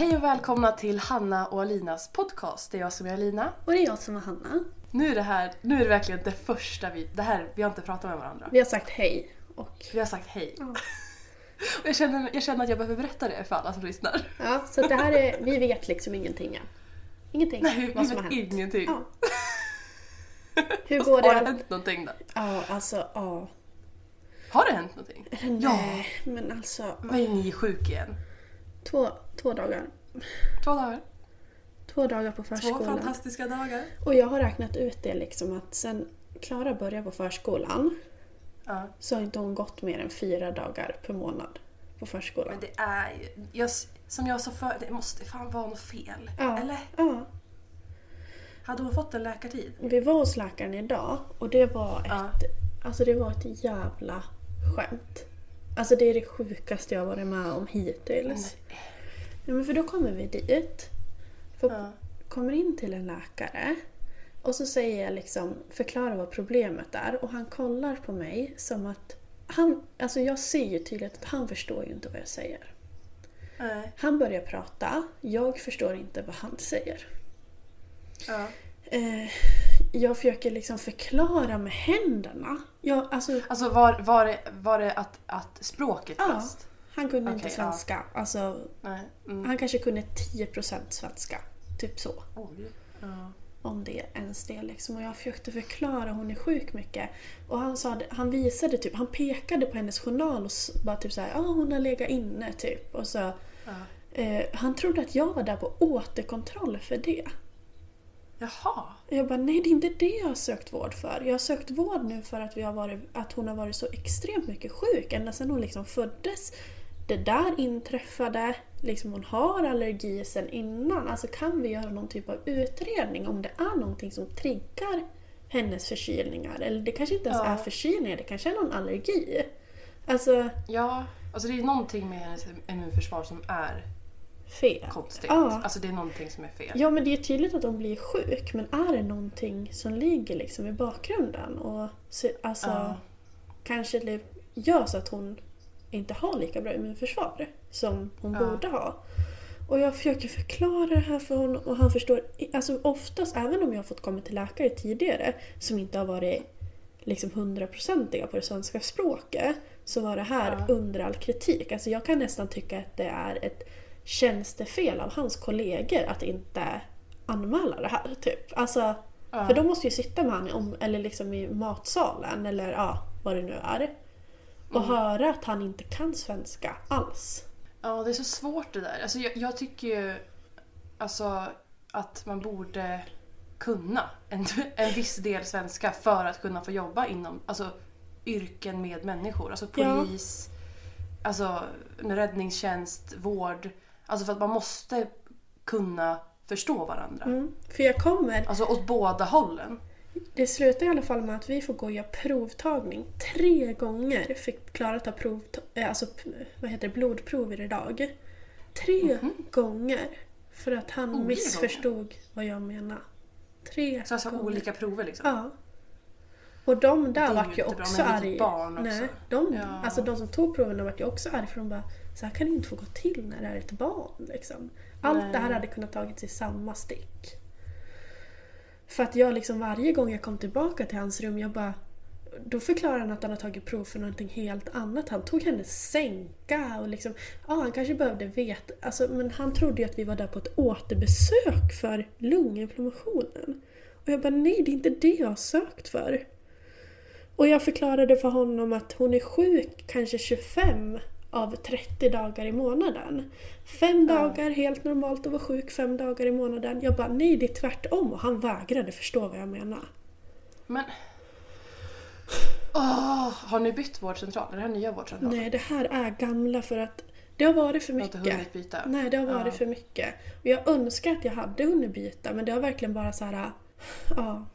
Hej och välkomna till Hanna och Alinas podcast. Det är jag som är Alina. Och det är jag som är Hanna. Nu är det här, nu är det verkligen det första vi, det här, vi har inte pratat med varandra. Vi har sagt hej och... Vi har sagt hej. Och jag känner, jag känner att jag behöver berätta det för alla som lyssnar. Ja, så det här är... Vi vet liksom ingenting än. Ingenting. Nej, vi vad har vet hänt. ingenting. Ja. Hur går Har det det? hänt någonting då? Ja, alltså ja. Har det hänt någonting? Nej, men alltså... Var är ni sjuk igen? Två, två dagar. Två dagar? Två dagar på Två förskolan. fantastiska dagar. Och jag har räknat ut det liksom att sen Klara började på förskolan Ja. så har inte hon gått mer än fyra dagar per månad på förskolan. Men det är ju, jag, som jag sa förr, det måste fan vara något fel. Ja. Eller? Ja. Hade hon fått en läkartid? Vi var hos läkaren idag och det var ett, Ja. alltså det var ett jävla skämt. Alltså det är det sjukaste jag varit med om hittills. Ja, men för då kommer vi dit, för, Ja. kommer in till en läkare och så säger jag liksom, förklara vad problemet är och han kollar på mig som att han, alltså jag ser ju tydligt att han förstår ju inte vad jag säger. Nej. Han börjar prata, jag förstår inte vad han säger. Ja. Eh, jag försöker liksom förklara med händerna. Jag, alltså, Alltså var, var, det, var det att, att språket ja, fast? Han kunde Okej, inte svenska. Alltså, Nej. Mm. Han kanske kunde 10% svenska. Typ så. Oj. Ja. Om det ens det liksom. Och jag försökte förklara, hon är sjuk mycket. Och han, sa, han visade typ, han pekade på hennes journal och bara typ såhär, ja ah, hon har legat inne typ. Och så, Ja. eh, han trodde att jag var där på återkontroll för det. Jaha. Jag bara, nej det är inte det jag har sökt vård för. Jag har sökt vård nu för att, vi har varit, att hon har varit så extremt mycket sjuk ända sedan hon liksom föddes. Det där inträffade, liksom hon har allergi sedan innan. Alltså kan vi göra någon typ av utredning om det är någonting som triggar hennes förkylningar? Eller det kanske inte ens Ja. är förkylningar, det kanske är någon allergi. Alltså, Ja, alltså det är någonting med hennes immunförsvar som är fel. konstigt. Ja. Alltså det är någonting som är fel. Ja men det är tydligt att hon blir sjuk men är det någonting som ligger liksom i bakgrunden och så, alltså Ja. kanske det gör så att hon inte har lika bra immunförsvar som hon Ja. borde ha. Och jag försöker förklara det här för honom och han förstår, alltså oftast även om jag har fått komma till läkare tidigare som inte har varit liksom hundraprocentiga på det svenska språket så var det här Ja. under all kritik. Alltså jag kan nästan tycka att det är ett tjänstefel av hans kollegor att inte anmäla det här. Typ. Alltså, Ja. För de måste ju sitta med honom eller liksom i matsalen eller ja, vad det nu är. Och höra att han inte kan svenska alls. Ja, det är så svårt det där. Alltså jag, jag tycker ju alltså, att man borde kunna en, en viss del svenska för att kunna få jobba inom alltså, yrken med människor. Alltså Ja. polis, alltså, med räddningstjänst, vård. Alltså för att man måste kunna förstå varandra. Mm. För jag kommer, Alltså åt båda hållen. Det slutar i alla fall med att vi får gå och göra provtagning. Tre gånger fick Klara ta prov, eh, alltså, vad heter det, blodprover idag. Tre gånger. För att han Olika missförstod vad jag menade. Tre Så alltså gånger. olika prover liksom. Ja. Och de där vart ju också arga. Nej, de, Ja. alltså de som tog proverna vart ju också arga för de bara så här kan det inte få gå till när det är ett barn. Liksom. Allt Nej. det här hade kunnat tagits i samma stick. För att jag liksom varje gång jag kom tillbaka till hans rum, jag bara då förklarar han att han har tagit prov för någonting helt annat. Han tog hennes sänka och liksom, ja han kanske behövde veta, alltså, men han trodde ju att vi var där på ett återbesök för lunginflammationen. Och jag bara nej, det är inte det jag har sökt för. Och jag förklarade för honom att hon är sjuk kanske 25 av 30 dagar i månaden. Fem dagar helt normalt att vara sjuk fem dagar i månaden. Jag bara nej, det är tvärtom. Och han vägrade förstå vad jag menar. Men... Åh, har ni bytt vårdcentral? Är det här nya vårdcentral? Nej, det här är gamla för att det har varit för Jag har inte mycket. hunnit byta. Nej, det har varit Ja. för mycket. Och jag önskar att jag hade hunnit byta men det har verkligen bara så här. Ja.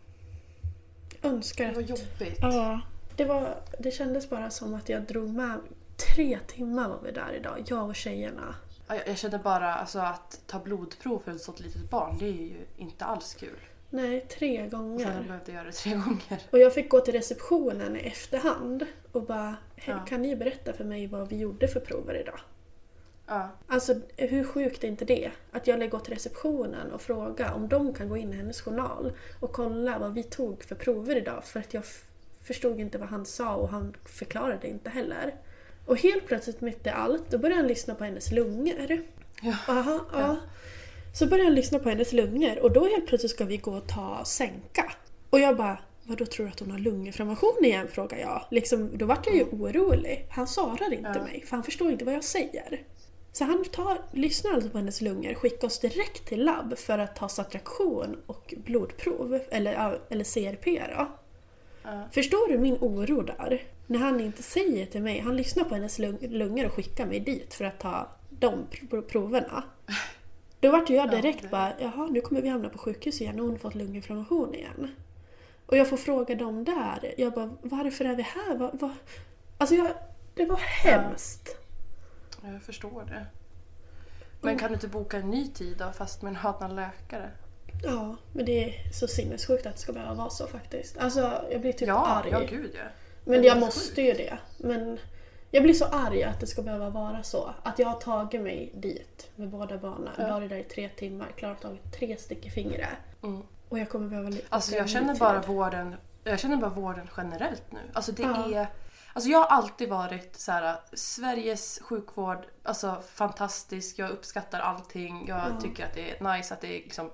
Önskar Det var att... jobbigt. Ja. Det, var, det kändes bara som att jag drog med... Tre timmar var vi där idag, jag och tjejerna. Ja, Jag, jag känner bara alltså, att ta blodprov för ett sånt litet barn, det är ju inte alls kul. Nej, tre Sen har jag gånger. behövt göra det tre gånger. Och jag fick gå till receptionen i efterhand och bara "Hej, Ja. Kan ni berätta för mig vad vi gjorde för prover idag? Ja. Alltså hur sjukt är inte det? Att jag lägger till receptionen och fråga om de kan gå in i hennes journal och kolla vad vi tog för prover idag för att jag förstod inte vad han sa och han förklarade inte heller. Och helt plötsligt mitt i allt, då började han lyssna på hennes lungor. Ja. Aha, ja. Så började han lyssna på hennes lungor och då helt plötsligt ska vi gå och ta sänka. Och jag bara, vad då tror du att hon har lunginflammation igen? frågar jag. Liksom, då vart jag ju orolig. Han svarar inte Ja. mig för han förstår inte vad jag säger. Så han tar, lyssnar alltså på hennes lungor, skickar oss direkt till labb för att ta saturation och blodprov, eller, ja, eller CRP då. Ja. Förstår du min oro där? När han inte säger till mig, han lyssnar på hennes lung- lungor och skickar mig dit för att ta de pr- proverna. Då vart jag Ja, direkt det- bara, jaha nu kommer vi hamna på sjukhus igen och hon har fått lunginflammation igen. Och jag får fråga dem där, jag bara varför är vi här? Vad, vad? Alltså jag, det var hemskt. Jag förstår det. Men kan du inte boka en ny tid då fast med en annan läkare? Ja, men det är så sinnessjukt att det ska behöva vara så faktiskt. Alltså jag blir typ Ja, arg. ja gud ja. Men jag måste ju det. Men jag blir så arg att det ska behöva vara så. Att jag har tagit mig dit med båda barnen. Ja. Varit där i tre timmar, klarat tagit tre stick i fingret. Mm. Och jag kommer behöva... Alltså jag känner bara vården, jag känner bara vården generellt nu. Alltså det Ja. är... Alltså jag har alltid varit så här, Sveriges sjukvård, alltså fantastisk, jag uppskattar allting. Jag Ja. tycker att det är nice att det är liksom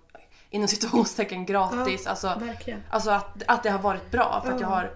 inom situationstecken gratis. Alltså, Verkligen. Alltså att, att det har varit bra för att Ja. jag har...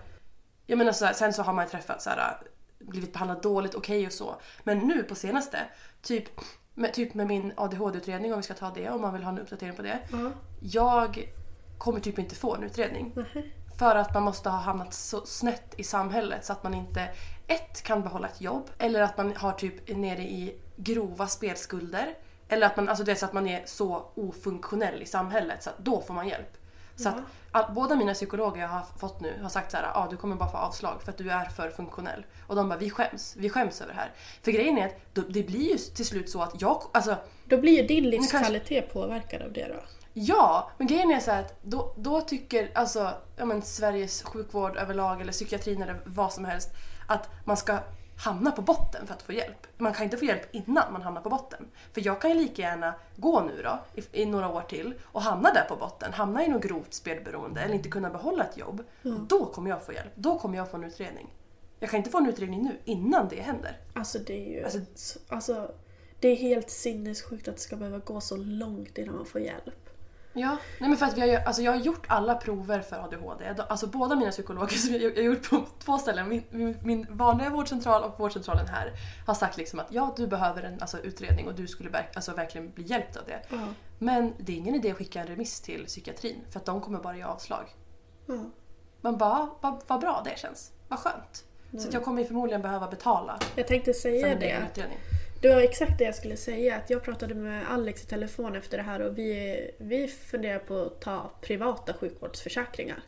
Jag menar så här, sen så har man ju träffat så här, blivit behandlad dåligt, okej och så. Men nu på senaste, typ med, typ med min ADHD-utredning om vi ska ta det, om man vill ha en uppdatering på det. Ja. Jag kommer typ inte få en utredning. nähä. För att man måste ha hamnat så snett i samhället så att man inte ett kan behålla ett jobb eller att man har typ nere i grova spelskulder. Eller att man, alltså det är så att man är så ofunktionell i samhället så att då får man hjälp. Så att all, båda mina psykologer jag har fått nu har sagt så här, ah, du kommer bara få avslag för att du är för funktionell. Och de bara, vi skäms. Vi skäms över det här. För grejen är att då, det blir ju till slut så att jag, alltså Då blir ju din kanske- livskvalitet påverkad av det då. Ja, men grejen är så här att då, då tycker alltså, ja, men Sveriges sjukvård överlag eller psykiatrin eller vad som helst att man ska hamna på botten för att få hjälp. Man kan inte få hjälp innan man hamnar på botten. För jag kan ju lika gärna gå nu då i, i några år till och hamna där på botten, hamna i något grovt spelberoende eller inte kunna behålla ett jobb. Då kommer jag få hjälp, då kommer jag få en utredning. Jag kan inte få en utredning nu innan det händer. Alltså det är ju... Alltså, alltså, det är helt sinnessjukt att det ska behöva gå så långt innan man får hjälp. Ja, nej men för att vi har, alltså jag har gjort alla prover för ADHD. Alltså båda mina psykologer som jag, jag har gjort på två ställen, min, min, min vanliga vårdcentral och vårdcentralen här, har sagt liksom att ja, du behöver en alltså, utredning och du skulle verk, alltså, verkligen bli hjälpt av det. Ja. Men det är ingen idé att skicka en remiss till psykiatrin för att de kommer bara ge avslag. Ja. Man bara, vad vad bra det känns. Vad skönt. Så att jag kommer förmodligen behöva betala Jag tänkte säga det. utredning. Det var exakt det jag skulle säga. Att jag pratade med Alex i telefon efter det här och vi, vi funderar på att ta privata sjukvårdsförsäkringar.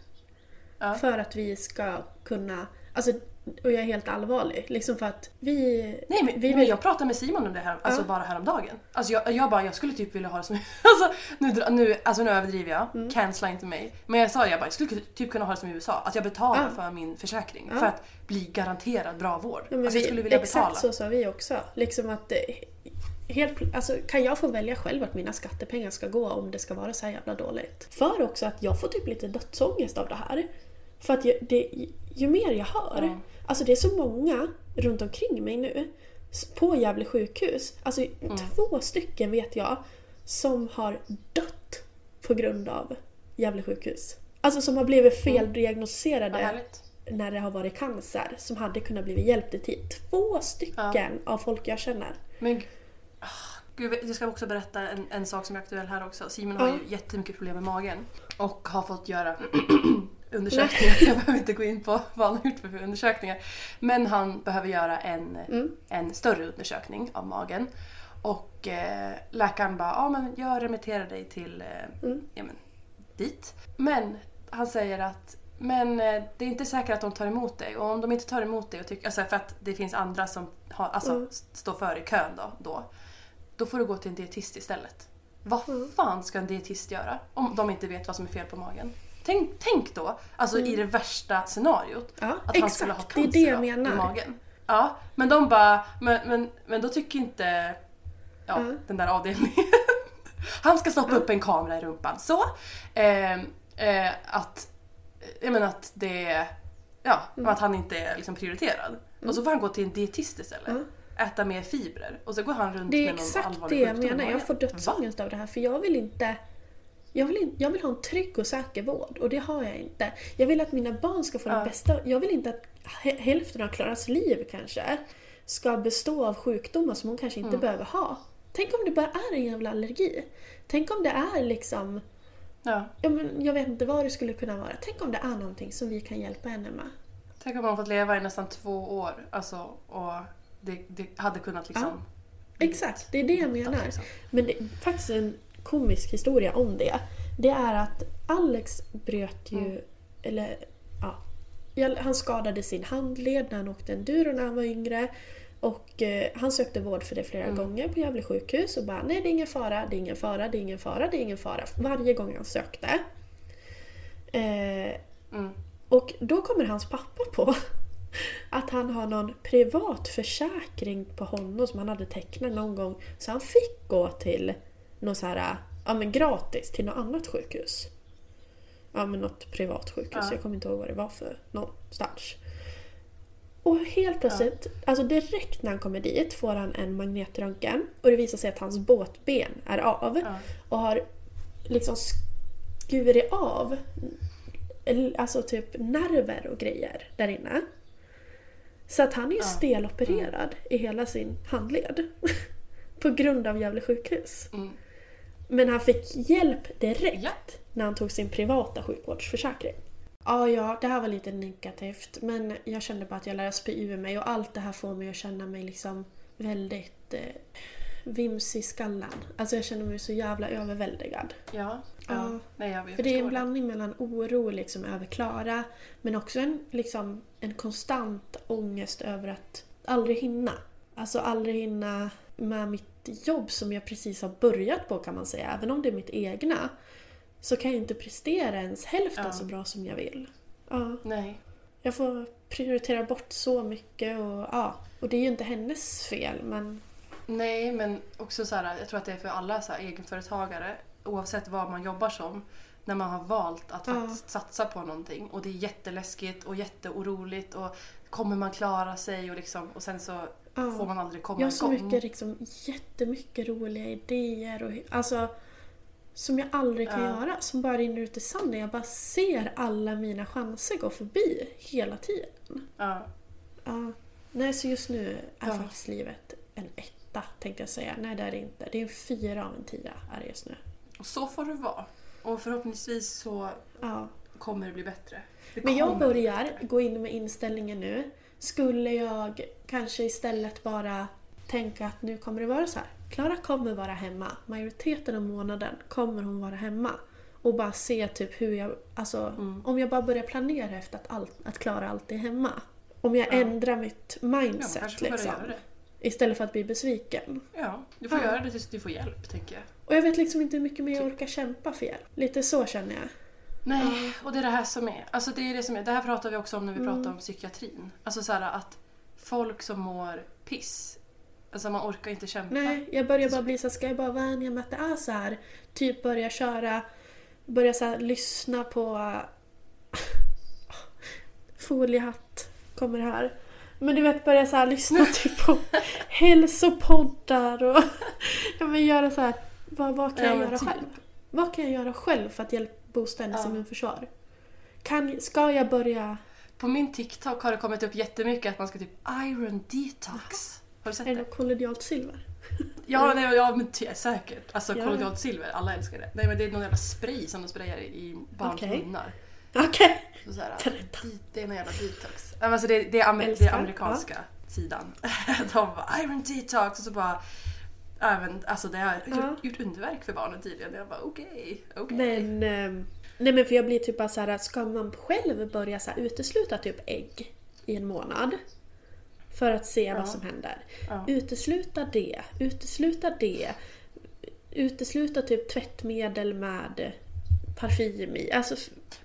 Ja. För att vi ska kunna, alltså, och jag är helt allvarlig, liksom för att vi... Nej men, vi men jag pratade med Simon om det här, alltså Ja. bara häromdagen. Alltså jag, jag bara, jag skulle typ vilja ha det som... Alltså nu, nu, alltså nu överdriver jag, Mm. cancella inte mig. Men jag sa jag bara, jag skulle typ kunna ha det som i USA. Att jag betalar Ja. för min försäkring Ja. för att bli garanterad bra vård. Ja, alltså jag vi- skulle vilja exakt betala. så sa vi också. Liksom att eh, helt, alltså, kan jag få välja själv vart mina skattepengar ska gå om det ska vara så här jävla dåligt? För också att jag får typ lite dödsångest av det här. För att jag, det, ju mer jag hör, Ja. Alltså det är så många runt omkring mig nu på Gävle sjukhus. Alltså Mm. två stycken vet jag som har dött på grund av Gävle sjukhus. Alltså som har blivit Mm. Feldiagnostiserade härligt. när det har varit cancer som hade kunnat bli hjälpt i tid. Två stycken av folk jag känner. Men ah, gud, jag ska också berätta en, en sak som är aktuell här också. Simon har Ja. ju jättemycket problem med magen och har fått göra undersökningar. Jag behöver inte gå in på vad han har gjort för undersökningar. Men han behöver göra en, Mm. en större undersökning av magen. Och eh, läkaren bara, ja men jag remitterar dig till eh, Mm. ja, men, dit. Men han säger att men eh, det är inte säkert att de tar emot dig och om de inte tar emot dig och tycker, alltså för att det finns andra som har, alltså, Mm. står före i kön då, då, då får du gå till en dietist istället. Vad Mm. fan ska en dietist göra om de inte vet vad som är fel på magen? Tänk, tänk då, alltså i det värsta scenariot, Mm. Ja, att han exakt. skulle ha Det är cancer det jag menar. i magen. Ja, men de bara, men, men, men då tycker inte ja, Mm. den där avdelningen. Han ska stoppa upp en kamera i rumpan. Så. Eh, eh, att, jag menar att det ja, Mm. att han inte är liksom prioriterad. Och så får han gå till en dietist istället. Mm. Äta mer fibrer. Och så går han runt Det är med någon exakt allvarlig det jag sjukdom i menar. Jag får dödsångest av det här för jag vill inte jag vill, in, jag vill ha en trygg och säker vård och det har jag inte. Jag vill att mina barn ska få Ja. det bästa. Jag vill inte att hä- hälften av Klaras liv kanske ska bestå av sjukdomar som hon kanske inte Mm. behöver ha. Tänk om det bara är en jävla allergi. Tänk om det är liksom, Ja. ja, men jag vet inte vad det skulle kunna vara. Tänk om det är någonting som vi kan hjälpa henne med. Tänk om man fått leva i nästan två år. Alltså, och det, det hade kunnat liksom... Exakt, det är det jag menar. liksom. Men det är faktiskt en komisk historia om det. Det är att Alex bröt ju, Mm. eller ja, han skadade sin handled när han åkte enduro när han var yngre. Och eh, han sökte vård för det flera Mm. gånger på Gävle sjukhus och bara nej det är ingen fara, det är ingen fara, det är ingen fara, det är ingen fara. Varje gång han sökte. Eh, Mm. och då kommer hans pappa på att han har någon privat försäkring på honom som han hade tecknat någon gång. Så han fick gå till något så här, ja men gratis till något annat sjukhus. Ja men något privat sjukhus, Ja. jag kommer inte ihåg vad det var för någonstans. Och helt plötsligt, alltså direkt när han kommer dit får han en magnetröntgen och det visar sig att hans båtben är av Ja. och har liksom skurit av alltså typ nerver och grejer där inne. Så att han är ju Ja. stelopererad i hela sin handled. På grund av Gävle sjukhus. Mm. Men han fick hjälp direkt Ja. när han tog sin privata sjukvårdsförsäkring. Ja, ja, det här var lite negativt men jag kände bara att jag lärde spy ur mig och allt det här får mig att känna mig liksom väldigt eh, vimsig i skallen. Alltså jag känner mig så jävla överväldigad. Ja. ja. Ja. Nej, jag, För det är en blandning mellan oro liksom över Klara men också en, liksom, en konstant ångest över att aldrig hinna. Alltså aldrig hinna med mitt jobb som jag precis har börjat på kan man säga. Även om det är mitt egna så kan jag inte prestera ens hälften Ja. så bra som jag vill. Ja, Nej. jag får prioritera bort så mycket och ja, och det är ju inte hennes fel men Nej, men också så här, jag tror att det är för alla så här, egenföretagare, oavsett vad man jobbar som, när man har valt att Ja. satsa på någonting och det är jätteläskigt och jätteoroligt och kommer man klara sig och, liksom, och sen så. Får man aldrig komma Jag har så igång. mycket, liksom, jättemycket roliga idéer och alltså som jag aldrig kan Ja. göra, som bara rinner ut i sanden. Jag bara ser alla mina chanser gå förbi hela tiden. Ja. Ja. Nej, så just nu är Ja. faktiskt livet en etta tänkte jag säga. Nej, det är det inte. Det är en fyra av en tia är det just nu. Och så får det vara. Och förhoppningsvis så Ja. kommer det bli bättre. Det Men jag börjar gå in med inställningen nu. Skulle jag kanske istället bara tänka att nu kommer det vara så här. Klara kommer vara hemma. Majoriteten av månaden kommer hon vara hemma. och bara se typ hur jag, alltså Mm. om jag bara börjar planera efter att, allt, att klara allt är hemma. Om jag ändrar mitt Ja, mindset börja liksom. Istället för att bli besviken. Ja, du får Ja. göra det tills du får hjälp, tänker jag. Och jag vet liksom inte hur mycket mer Typ. jag orkar kämpa för hjälp. Lite så känner jag. Nej, och det är det här som är. Alltså det är det som är. Det här pratar vi också om när vi Mm. pratar om psykiatrin. Alltså så här att folk som mår piss, alltså man orkar inte kämpa. Nej, jag börjar bara bli så här, ska jag bara vänja mig att det är så här? Typ börja köra, börja så här, lyssna på... Foliehatt kommer här. Men du vet, börja så här, lyssna typ på hälsopoddar och ja, men göra så här, vad, vad kan Ja, jag göra typ. själv? Vad kan jag göra själv för att hjälpa boosta hennes Ja. immunförsvar? Kan, ska jag börja... På min TikTok har det kommit upp jättemycket att man ska typ iron detox. Har du sett Är det det? något kollodialt silver? Ja, nej, ja men t- säkert. Alltså Ja. kollodialt silver, alla älskar det. Nej men det är någon jävla spray som de sprayar i barns Okej. munnar. Okej! Så så här, det är någon jävla detox. Alltså det, det, är amer, det är amerikanska sidan. De bara iron detox och så bara Även, alltså det har Ja. gjort, underverk för barnen tydligen. Jag bara okej, okej. Men, ehm, nej men för jag blir typ bara så här, ska man själv börja så här utesluta typ ägg i en månad? För att se vad Ja. som händer. Ja. Utesluta det, utesluta det. Utesluta typ tvättmedel med parfym i. Alltså,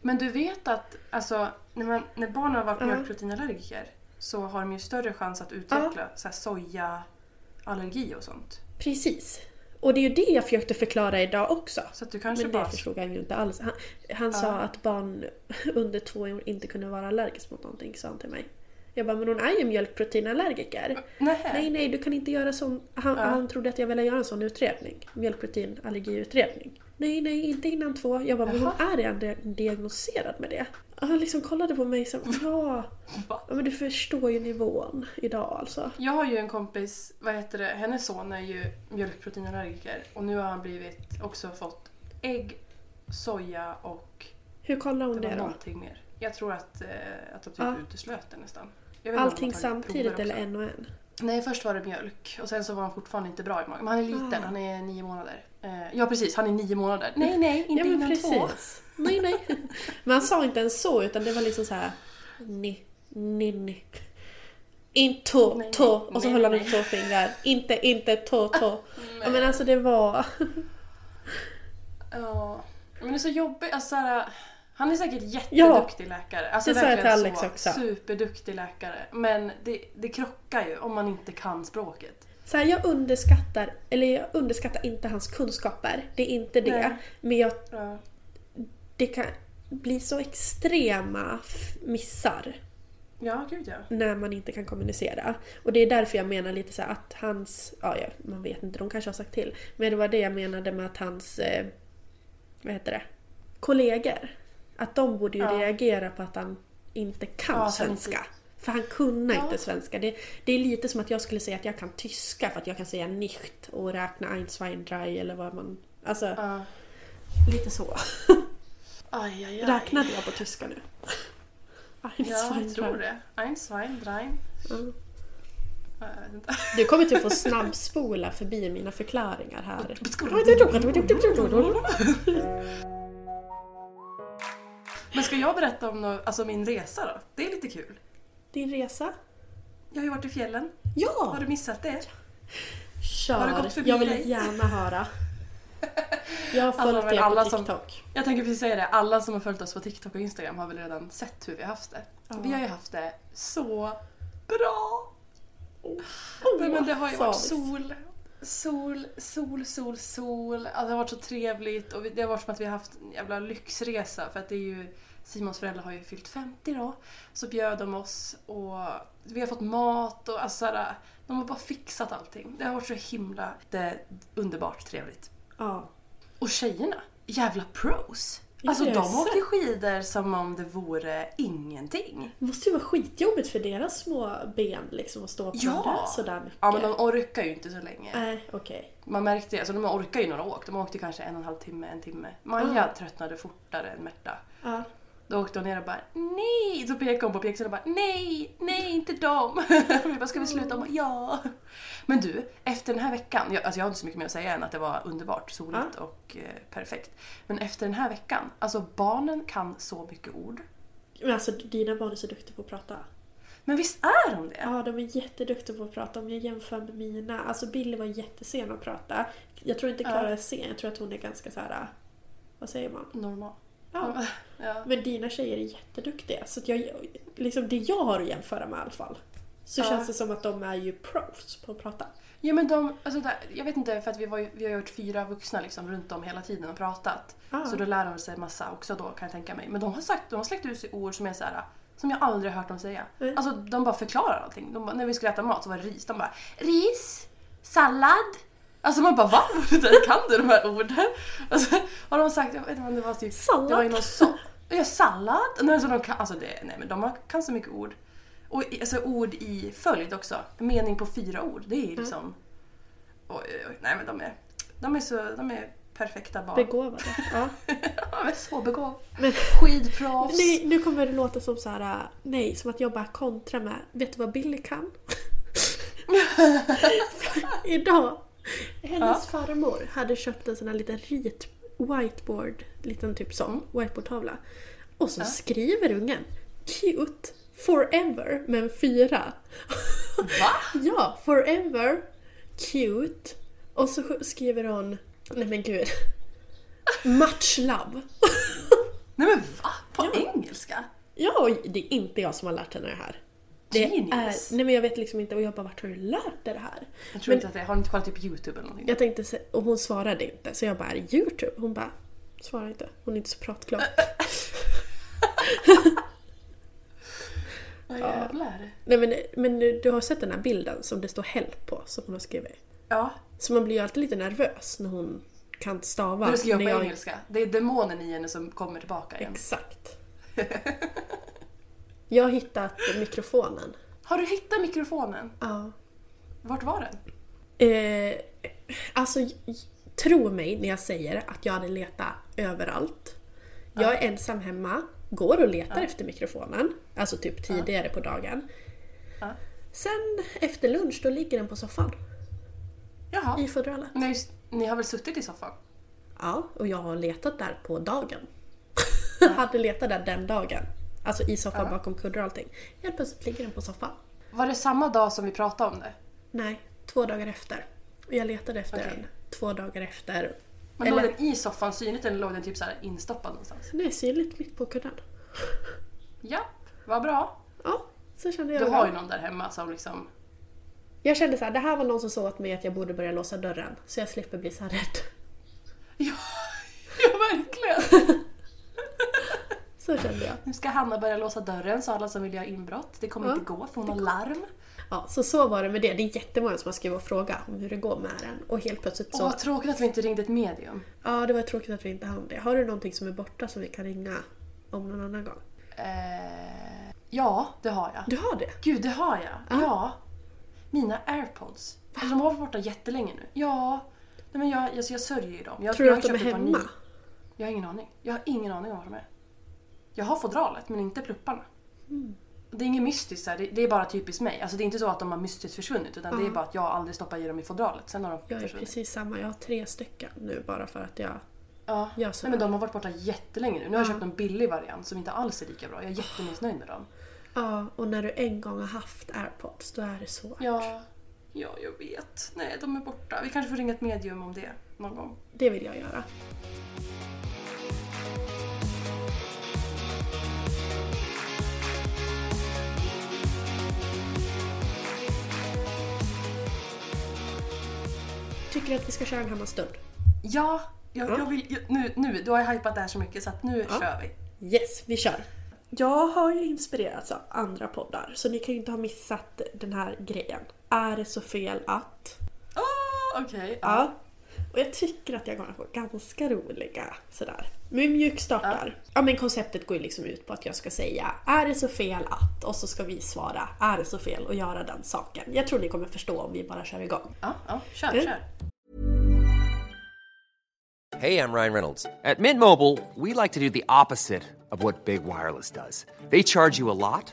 Men du vet att alltså, när, man, när barn har varit Ja. mjölkproteinallergiker så har de ju större chans att utveckla så här, sojaallergi och sånt. Precis. Och det är ju det jag försökte förklara idag också. Så du kanske Men bara... det förstod han ju inte alls. Han, han sa att barn under två år inte kunde vara allergiska mot någonting, sa han till mig. Jag bara, men hon är ju mjölkproteinallergiker. Nej. Nej, nej, du kan inte göra sån... Han, Ja. han trodde att jag ville göra en sån utredning. Mjölkproteinallergiutredning. Nej, nej, inte innan två. Jag bara, men hon är redan di- diagnostiserad med det. Han liksom kollade på mig som, ja, ja, men du förstår ju nivån idag alltså. Jag har ju en kompis, vad heter det, hennes son är ju mjölkproteinallergiker och nu har han blivit, också fått ägg, soja och Hur kollar hon det det, var då? någonting mer. Jag tror att, eh, att de typ Ja. uteslöt det nästan. Allting samtidigt eller en och en? Nej, först var det mjölk och sen så var han fortfarande inte bra i magen. Men han är liten, Ah. han är nio månader. Eh, ja precis, han är nio månader. Nej, nej, inte ja, men innan precis. två. Nej, nej. Men han sa inte ens så, utan det var liksom så här. Ni, ni, ni. In tå, Nej, tå. nej, Och så nej, höll han upp två fingrar. Inte, inte, tå, tå. Ja, men alltså det var... Ja. Men det är så jobbigt. Alltså, så här, han är säkert jätteduktig läkare. Alltså, det sa jag till Alex så också. Superduktig läkare. Men det, det krockar ju om man inte kan språket. Så här, jag underskattar, eller jag underskattar inte hans kunskaper. Det är inte det. Nej. Men jag, Ja. det kan bli så extrema missar Ja, gud ja. när man inte kan kommunicera. Och det är därför jag menar lite så att hans, ja, ja man vet inte, de kanske har sagt till. Men det var det jag menade med att hans, eh, vad heter det, kollegor. Att de borde ju Ja. reagera på att han inte kan Ja, svenska. inte- För han kunde Ja. inte svenska. Det, det är lite som att jag skulle säga att jag kan tyska för att jag kan säga nicht och räkna ein, zwei, drei eller vad man... Alltså, Ja. lite så. Aj, aj, aj. Räknade jag på tyska nu? Ein, Ja, zwei, jag tror det. Ein, zwei, drei. Du kommer typ få snabbspola förbi mina förklaringar här. Men ska jag berätta om nå- alltså min resa då? Det är lite kul. Din resa? Jag har ju varit i fjällen. Ja! Har du missat det? Har Kör! det gått förbi Jag vill dig? gärna höra. Jag har följt men er alla på som- TikTok. Jag tänker precis säga det, alla som har följt oss på TikTok och Instagram har väl redan sett hur vi har haft det. Ja. Vi har ju haft det så bra! Nej, men det har ju varit sol, sol, sol, sol, sol. Alltså, det har varit så trevligt och det har varit som att vi har haft en jävla lyxresa för att det är ju Simons föräldrar har ju fyllt 50 då. Så bjöd de oss och vi har fått mat och alltså, såhär, de har bara fixat allting. Det har varit så himla det är underbart trevligt. Ja. Och tjejerna, jävla pros! Alltså de sett. skidor som om det vore ingenting. Det måste ju vara skitjobbigt för deras små ben liksom att stå på Ja. sådär mycket. Ja men de orkar ju inte så länge. Nej, okej. Man märkte alltså de orkar ju några åk. De åkte kanske en och en halv timme, en timme. Maja tröttnade fortare än Märta. Ja. Då åkte hon ner och bara nej! Så pekade hon på pjäxorna och bara nej, nej inte dem! Vi bara ska vi sluta? Hon bara ja! Men du, efter den här veckan, jag, alltså jag har inte så mycket mer att säga än att det var underbart, soligt och eh, perfekt. Men efter den här veckan, alltså barnen kan så mycket ord. Men alltså dina barn är så duktiga på att prata. Men visst är de det? Ja, de är jätteduktiga på att prata. Om jag jämför med mina. Alltså Billy var jättesen att prata. Jag tror inte Klara är sen. Jag tror att hon är ganska så här. Vad säger man? Normal. Ja. Ja. Men dina tjejer är jätteduktiga. Så jag, liksom det jag har att jämföra med i alla fall. Så Ja. känns det som att de är ju pros på att prata. Ja men de, alltså där, jag vet inte för att vi, var vi har gjort fyra vuxna liksom runt om hela tiden och pratat. Ah. Så då lär de sig massa också då kan jag tänka mig. Men de har sagt, de har släckt ut sig ord som är så här som jag aldrig hört dem säga. Mm. Alltså de bara förklarar allting. De bara, när vi skulle äta mat så var det ris. De bara ris, sallad. Alltså man bara va? kan du de här orden? Alltså, har de sagt, jag vet inte om det var typ... Sallad? Det var ju någon så... Ja, sallad? Nej, så de kan, alltså det, nej men de har, kan så mycket ord. Och alltså ord i följd också. Mening på fyra ord. Det är Mm. liksom... Oj, oj, oj. Nej men de är, de är så, de är perfekta barn. Begåvade. Ja. de är så begåvade. Men Skidproffs. nej, nu kommer det låta som så här. Nej, som att jag bara kontrar med. Vet du vad Billy kan? Idag. Hennes farmor hade köpt en sån här liten rit whiteboard, liten typ sån whiteboardtavla. Och så skriver ungen Cute forever med en fyra. Va? ja, forever cute. Och så skriver hon, nej men gud, much love. Nej men va? På Ja. engelska? Ja, och det är inte jag som har lärt henne det här. Det Genius. är, nej men jag vet liksom inte och jag bara vart har du lärt dig det här? Jag tror Men- inte att det, har ni inte kollat typ YouTube eller någonting? Jag tänkte, och hon svarade inte så jag bara, är det Youtube? Hon bara, svarar inte. Hon är inte så pratglad. Vad jävlar. nej men, men du har sett den här bilden som det står help på som hon har skrivit? Ja, Så man blir ju alltid lite nervös när hon kan stava. du skriver på när jag- engelska. Det är demonen i henne som kommer tillbaka igen. Exakt. jag har hittat mikrofonen. Har du hittat mikrofonen? Ja. Vart var den? Eh, alltså, tro mig när jag säger att jag hade letat överallt. Jag är ensam hemma, går och letar efter mikrofonen. Alltså typ tidigare på dagen. Ja. Sen efter lunch, då ligger den på soffan. Jaha. I fodralet. Just, ni har väl suttit i soffan? Ja, och jag har letat där på dagen. hade letat där den dagen. Alltså i soffan bakom kuddar och allting. Helt plötsligt ligger den på soffan. Var det samma dag som vi pratade om det? Nej, två dagar efter. Och jag letade efter Okej. den två dagar efter. Men Eller- låg den i soffan synligt eller låg den typ så här instoppad någonstans? Är synligt mitt på kudden. Ja, vad bra. Ja, så kände jag. Du har ju någon där hemma som liksom... Jag kände så här, det här var någon som sa åt mig att jag borde börja låsa dörren. Så jag slipper bli så här rädd. Ja, ja verkligen! Så kände jag. Nu ska Hanna börja låsa dörren så alla som vill göra inbrott. Det kommer Ja, inte gå för hon har larm. Ja, så så var det med det. Det är jättemånga som har skrivit och frågat om hur det går med den. Och helt plötsligt så... Åh, tråkigt att vi inte ringde ett medium. Ja, det var tråkigt att vi inte hann det. Har du någonting som är borta som vi kan ringa om någon annan gång? Eh, ja, det har jag. Du har det? Gud, det har jag. Ja. Mina airpods. Alltså, de har varit borta jättelänge nu. Ja. Nej, men jag, alltså, jag sörjer ju dem. Jag, Tror jag du har att de är hemma? Jag har ingen aning. Jag har ingen aning om var de är. Jag har fodralet men inte plupparna. Mm. Det är inget mystiskt, här. det, det är bara typiskt mig. Alltså, det är inte så att de har mystiskt försvunnit utan det är bara att jag aldrig stoppar i dem i fodralet. Sen har de Jag är försvunnit. precis samma. Jag har tre stycken nu bara för att jag... Ja. Nej, så men där. de har varit borta jättelänge nu. Nu har jag köpt en billig variant som inte alls är lika bra. Jag är jättemissnöjd med dem. Ja, och när du en gång har haft airpods, då är det svårt. Ja, ja, jag vet. Nej, de är borta. Vi kanske får ringa ett medium om det någon gång. Det vill jag göra. Tycker att vi ska köra en Hanna-stund? Ja, jag, Ja. jag vill... Jag, nu, nu, du har jag hypat det här så mycket så att nu Ja. kör vi. Yes, vi kör! Jag har ju inspirerats av andra poddar, så ni kan ju inte ha missat den här grejen. Är det så fel att... Oh, Okej. Ja. Och jag tycker att jag kommer få ganska roliga sådär. Vi mjukstartar. Ja. men konceptet går ju liksom ut på att jag ska säga är det så fel att? Och så ska vi svara är det så fel att göra den saken. Jag tror ni kommer förstå om vi bara kör igång. Ja, ja, kör, Mm. kör. Hey, I'm Ryan Reynolds. At Mint Mobile, we like to do the opposite of what Big Wireless does. They charge you a lot,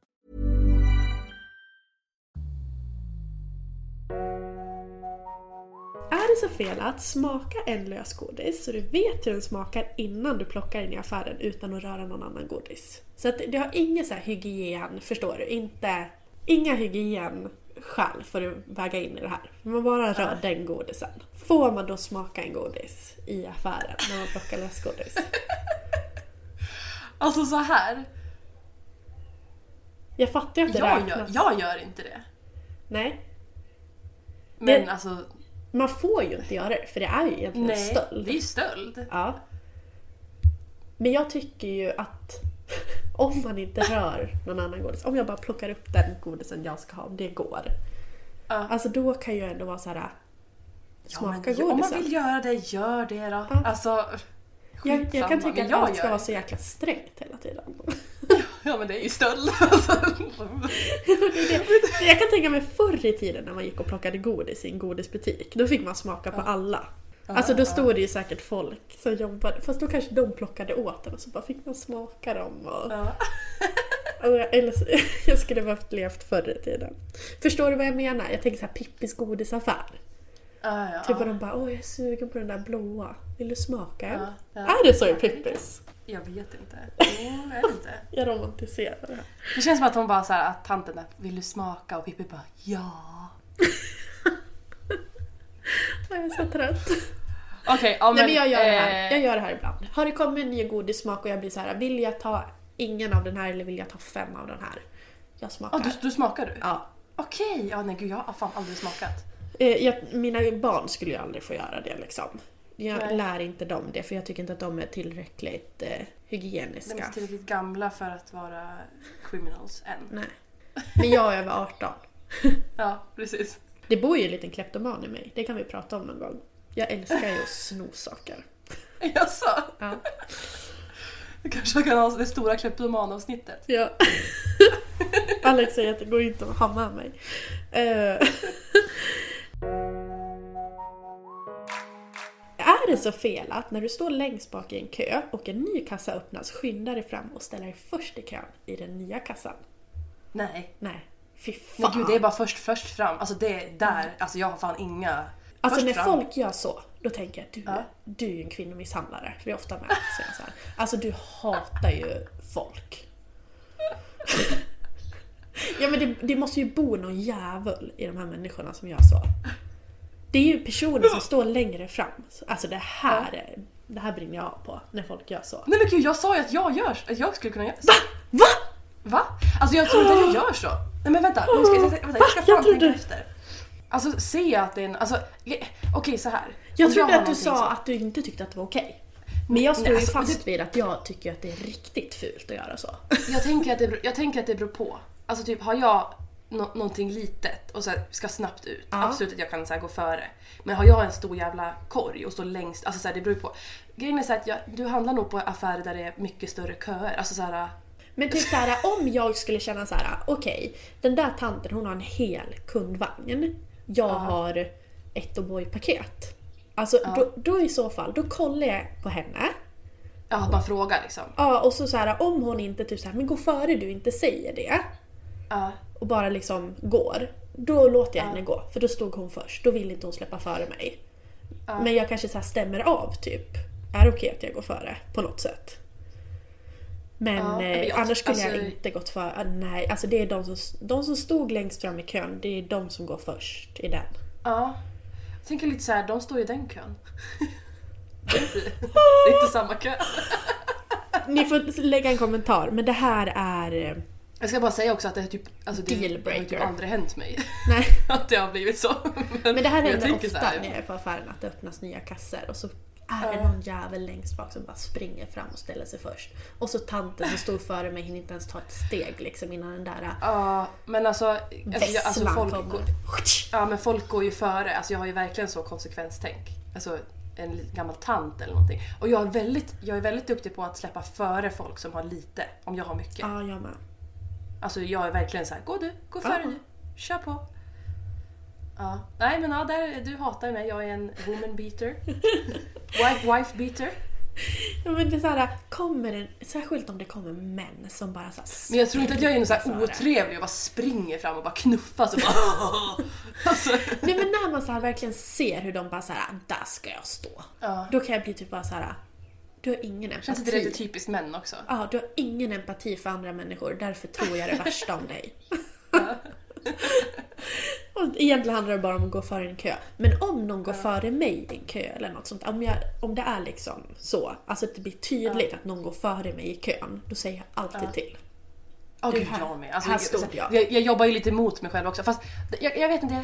det så fel att smaka en lösgodis så du vet hur den smakar innan du plockar den i affären utan att röra någon annan godis? Så att det har ingen så hygien, förstår du? Inte, inga hygienskäl för att väga in i det här. Man bara rör den godisen. Får man då smaka en godis i affären när man plockar lösgodis? Alltså så här. Jag fattar ju att det Jag gör, räknas. jag gör inte det. Nej, Men Det- alltså, man får ju inte göra det för det är ju egentligen nej. stöld. Det är ju stöld. Ja. Men jag tycker ju att om man inte rör någon annan godis, om jag bara plockar upp den godisen jag ska ha, om det går. Ja. Alltså då kan jag ändå vara så här. Ja, Smaka men, godisen. om man vill göra det, gör det då. Ja. Alltså, jag, jag kan tycka att jag allt ska vara så jäkla strängt hela tiden. Ja men det är ju stöld. Det är det. Jag kan tänka mig förr i tiden när man gick och plockade godis i en godisbutik. Då fick man smaka på alla. Alltså då stod det ju säkert folk som jobbade, fast då kanske de plockade åt den och så bara fick man smaka dem. Och, ja. Alltså, jag, jag skulle behövt levt förr i tiden. Förstår du vad jag menar? Jag tänker så här Pippis godisaffär. Ja, ja, Typ och de bara åh jag är sugen på den där blåa. Vill du smaka? Ja, ja. Är det så i Pippis? Jag vet inte. Jo, jag vet inte. Jag romantiserar det här. Det känns som att hon bara såhär, att tanten där, vill du smaka? Och Pippi bara, ja. Jag är så trött. Okej, ja men... Nej men jag gör det här. eh, Jag gör det här ibland. Har det kommit en ny godissmak och jag blir så här, vill jag ta ingen av den här eller vill jag ta fem av den här? Jag smakar. Ja, du, du smakar du? Ja. Okej, ja nej gud jag har fan aldrig smakat. Eh, Jag, mina barn skulle ju aldrig få göra det liksom. Jag Nej. lär inte dem det för jag tycker inte att de är tillräckligt eh, De är hygieniska. inte tillräckligt gamla för att vara criminals än. Nej. Men jag är över 18. Ja, precis. Det bor ju en liten kleptoman i mig, det kan vi prata om någon gång. Jag älskar ju att sno saker. Jaså? Ja. Du kanske kan ha det stora kleptomanavsnittet. Ja. Alex säger att det går inte att ha med mig. Är så fel att när du står längst bak i en kö och en ny kassa öppnas, skynda dig fram och ställa dig först i kön i den nya kassan? Nej. Nej, fy fan. Men gud det är bara först, först fram. Alltså det är där, alltså jag har fan inga... Alltså först när fram. folk gör så, då tänker jag du, Ja. du är ju en kvinnomisshandlare. För det är ofta med så här. Alltså du hatar ju folk. ja men det, det måste ju bo någon jävel i de här människorna som gör så. Det är ju personer som står längre fram. Alltså det här, är, det här brinner jag av på, när folk gör så. Nej men gud jag sa ju att jag gör att jag skulle kunna göra så. Va? Va? Alltså jag tror inte att jag gör så. Nej men vänta, nu ska jag, vänta, jag ska Va? fan Jag tänka efter. Alltså se jag att det är en, alltså okej så här. Jag Om trodde har att du sa så- att du inte tyckte att det var okej. Men jag står ju alltså, fast vid att jag tycker att det är riktigt fult att göra så. Jag tänker, att det, jag tänker att det beror på. Alltså typ har jag nå- någonting litet och så här, ska snabbt ut, Ja. absolut att jag kan så gå före. Men har jag en stor jävla korg och står längst, alltså så här, det beror ju på. Grejen är så att jag, du handlar nog på affärer där det är mycket större köer. Alltså så här, Men typ så här, om jag skulle känna så här, okej, den där tanten hon har en hel kundvagn. Jag har ett O'boy-paket. Alltså då, då i så fall, då kollar jag på henne. ja, man frågar liksom. Ja, och så så här, om hon inte typ så här, men gå före du inte säger det. Ja. Och bara liksom går. Då låter jag henne gå, för då stod hon först. Då vill inte hon släppa före mig. Men jag kanske så här stämmer av typ. Är det okej att jag går före? På något sätt. Men Ja, men eh, jag- annars skulle jag alltså- inte gått före. Ah, nej, alltså det är de som, de som stod längst fram i kön, det är de som går först i den. Ja. Jag tänker lite så här, de står i den kön. Det är inte, det är inte samma kö. Ni får lägga en kommentar, men det här är... Jag ska bara säga också att det är typ, alltså det, det har ju typ aldrig hänt mig. Nej. att det har blivit så. Men det här händer ofta här, när jag är på affären att det öppnas nya kassor och så är det någon jävel längst bak som bara springer fram och ställer sig först. Och så tanten som stod före mig hinner inte ens ta ett steg liksom innan den där Ja, men alltså... alltså, jag, alltså folk, kommer. går, ja, men folk går ju före. Alltså jag har ju verkligen så konsekvenstänk. Alltså en gammal tant eller någonting. Och jag är, väldigt, jag är väldigt duktig på att släppa före folk som har lite, om jag har mycket. Ja, jag med. Alltså jag är verkligen så här: gå du, gå före du, kör på. Ja. Nej men ja, där, du hatar mig, jag är en woman beater. wife, wife beater. Ja, men det är såhär, kommer det, särskilt om det kommer män som bara såhär Men jag tror inte att jag är någon så här otrevlig och bara springer fram och bara knuffas och bara alltså, Nej men när man så här verkligen ser hur de bara såhär, där ska jag stå. ja. Då kan jag bli typ bara såhär, du har ingen empati. Känns inte det lite typiskt män också? Ja, du har ingen empati för andra människor, därför tror jag det värsta om dig. Och egentligen handlar det bara om att gå före en kö. Men om någon går före mig i en kö eller något sånt, om, jag, om det är liksom så, alltså att det blir tydligt att någon går före mig i kön, då säger jag alltid till. Åh Du, gud, här- jag med. Alltså, här stod alltså, jag. jag. Jag jobbar ju lite emot mig själv också. Fast jag, jag vet inte,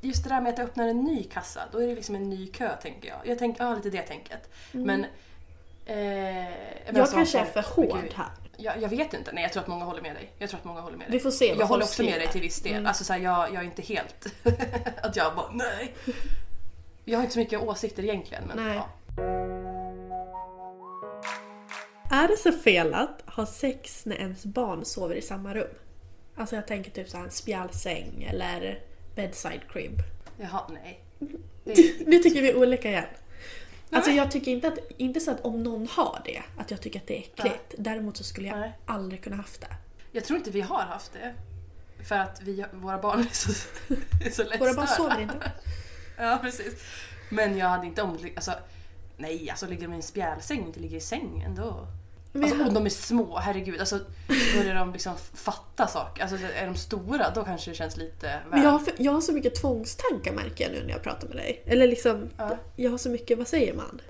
just det där med att jag öppnar en ny kassa, då är det liksom en ny kö tänker jag. Jag tänker, ja lite det tänket. Men... Eh, Jag kanske är för hård gud. här. Jag, jag vet inte, nej jag tror att många håller med dig. Jag tror att många håller med dig. Vi får se Jag håller också med dig till viss del. Alltså så här, jag, jag är inte helt... att jag bara nej. Jag har inte så mycket åsikter egentligen men Nej. ja. Är det så fel att ha sex när ens barn sover i samma rum? Alltså jag tänker typ så här en spjälsäng eller bedside crib. Jaha, nej. Det, Nu tycker vi olika igen. Alltså jag tycker inte att, inte så att om någon har det, att jag tycker att det är äckligt. Däremot så skulle jag Nej. aldrig kunna haft det. jag tror inte vi har haft det. För att vi, våra barn är så, är så lätt Våra barn sover inte. Ja, precis. Men jag hade inte om... Alltså, nej, alltså ligger de i en spjälsäng och inte ligger i sängen då... Alltså de är små, herregud. Alltså, börjar de liksom fatta saker. Alltså är de stora då kanske det känns lite väl. Men jag har, jag har så mycket tvångstankar märker jag nu när jag pratar med dig. Eller liksom, Ja. jag har så mycket, vad säger man?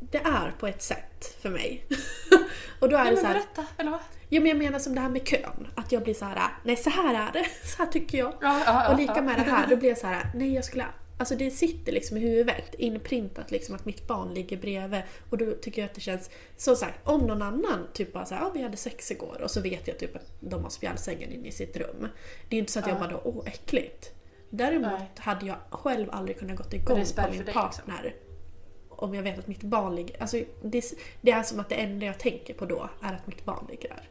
Det är på ett sätt för mig. och då är ja, det så här, berätta, eller vad? Jo men jag menar som det här med kön. Att jag blir så här, nej så här är det, så här tycker jag. Ja, ja, ja, och lika ja. med det här, då blir jag så här, nej jag skulle Alltså det sitter liksom i huvudet, inprintat liksom att mitt barn ligger bredvid. Och då tycker jag att det känns, som sagt, om någon annan typ bara såhär, ja vi hade sex igår och så vet jag typ att de har spjälsängen inne i sitt rum. Det är inte så att jag bara då, åh äckligt. Däremot Nej. hade jag själv aldrig kunnat gått det igång på min dig, partner. Om jag vet att mitt barn ligger, alltså det, det är som att det enda jag tänker på då är att mitt barn ligger där.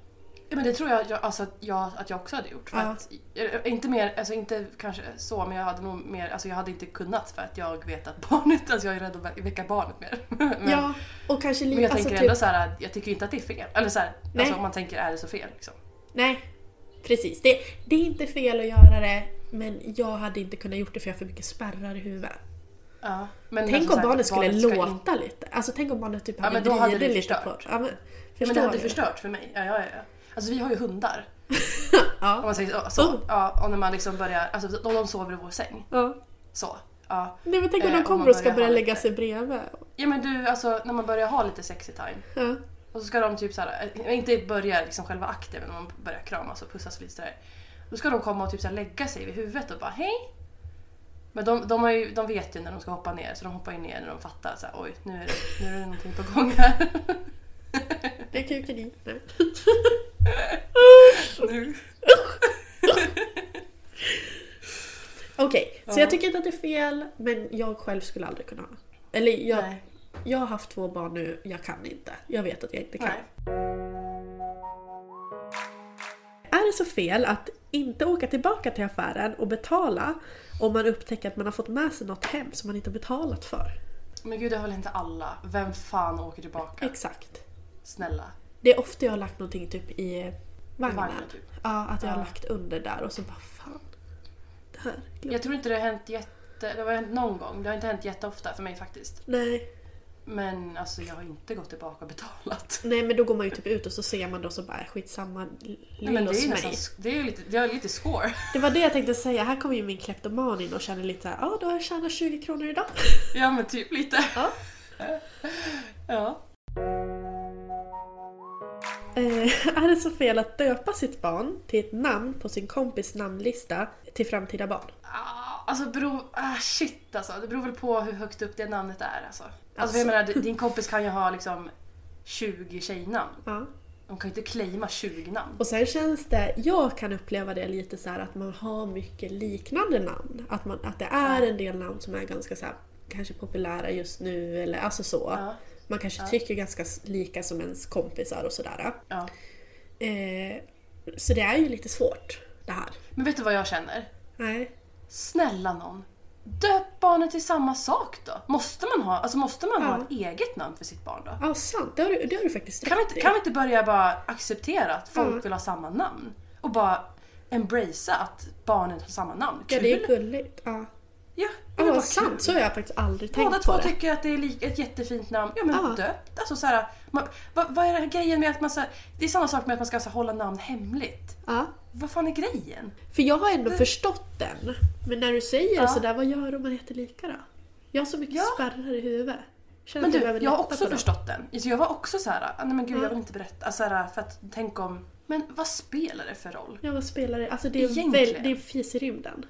Ja, men det tror jag, jag, alltså, att jag att jag också hade gjort. För Ja. att, eh, inte mer, alltså inte kanske så, men jag hade nog mer, alltså jag hade inte kunnat för att jag vet att barnet, alltså jag är rädd att vä- väcka barnet mer. men, Ja, och kanske lite... men jag alltså tänker typ, ändå så här, jag tycker inte att det är fel. Eller så här, alltså om man tänker, är det så fel liksom? Nej, precis. Det, det är inte fel att göra det, men jag hade inte kunnat gjort det för jag har för mycket spärrar i huvudet. Ja. Men Tänk alltså om barnet skulle ska låta lite. Alltså tänk om barnet typ Ja, hade men då hade det lite förstört. på... Ja, men, Men det hade du? förstört för mig. Ja, ja, ja. Alltså vi har ju hundar. Ja. Om man säger så. så. Oh. Ja, och när man liksom börjar, alltså de, de sover i vår säng. ja. Så. Ja. Nej men tänk om Eh, de om kommer och ska börja lägga sig bredvid. ja men du, alltså när man börjar ha lite sexy time. Ja. Och så ska de typ såhär, eh, inte börja liksom själva akten men man börjar kramas och pussas lite sådär. Då ska de komma och typ såhär lägga sig vid huvudet och bara hej. Men de, de, har ju, de vet ju när de ska hoppa ner så de hoppar ju ner när de fattar såhär oj nu är det, nu är det någonting på gång här. Det är kuken i. Nej. nu. Okej, så jag tycker inte att det är fel, men jag själv skulle aldrig kunna ha. Eller jag, Nej. jag har haft två barn nu, jag kan inte. Jag vet att jag inte kan. Nej. Är det så fel att inte åka tillbaka till affären och betala om man upptäcker att man har fått med sig något hem som man inte har betalat för? Men gud det har väl inte alla? Vem fan åker tillbaka? Exakt. Snälla. Det är ofta jag har lagt någonting typ i vagnen. Vagnen, typ. Ja, att jag har Ja. lagt under där och så bara fan. Det här Jag tror inte det har hänt jätte... Det har hänt någon gång. Det har inte hänt jätteofta för mig faktiskt. Nej. Men alltså jag har inte gått tillbaka och betalat. Nej men då går man ju typ ut och så ser man då så bara skitsamma Nej, men det är ju nästan... Det är lite, det är lite score. Det var det jag tänkte säga, här kommer ju min kleptoman in och känner lite ja då har jag tjänat 20 kronor idag. Ja men typ lite. Ja. Ja. Eh, är det så fel att döpa sitt barn till ett namn på sin kompis namnlista till framtida barn? Ah, Alltså beror... Ah, shit alltså. Det beror väl på hur högt upp det namnet är alltså. Alltså, Alltså. jag menar, din kompis kan ju ha liksom 20 tjejnamn. Ja. De kan ju inte claima 20 namn. Och sen känns det, jag kan uppleva det lite så att man har mycket liknande namn. Att, man, att det är en del namn som är ganska så här, kanske populära just nu eller alltså så. Ja. Man kanske tycker ganska lika som ens kompisar och sådär. Ja. Eh, så det är ju lite svårt det här. Men vet du vad jag känner? Nej. Snälla någon. Döp barnet till samma sak då. Måste man ha, alltså måste man ha Ja. ett eget namn för sitt barn då? Ja, sant. Det har du, det har du faktiskt Kan vi, inte, kan vi inte börja bara acceptera att folk Mm. vill ha samma namn? Och bara embracea att barnen har samma namn. Ja, Kul! det är gulligt. Ja, Ja, det ja bara sant. kul. Så har jag faktiskt aldrig tänkt Båda på två det. tycker att det är ett jättefint namn. Ja men Ja. döpt. Alltså så här, man, vad, vad är den här grejen med att man så här, Det är samma sak med att man ska så här, hålla namn hemligt. Ja. Vad fan är grejen? För jag har ändå förstått den. Men när du säger Ja. sådär, vad gör om man heter lika då? Jag har så mycket Ja. spärrar i huvudet. Känner Men du, jag har också förstått den. Alltså, jag var också så här, "Ah, nej men gud Ja. jag vill inte berätta. Alltså, så här, för att tänk om... Men vad spelar det för roll? Ja, vad spelar det? Alltså det är, väl, det är en fis i rymden.